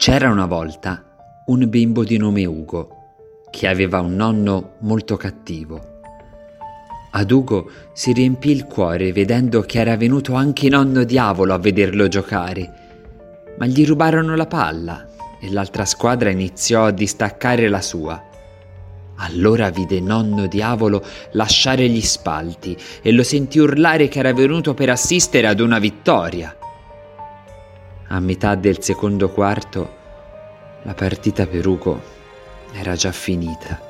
C'era una volta un bimbo di nome Ugo che aveva un nonno molto cattivo. Ad Ugo si riempì il cuore vedendo che era venuto anche nonno diavolo a vederlo giocare, ma gli rubarono la palla e l'altra squadra iniziò a distaccare la sua. Allora vide nonno diavolo lasciare gli spalti e lo sentì urlare che era venuto per assistere ad una vittoria. A metà del secondo quarto la partita per Ugo era già finita.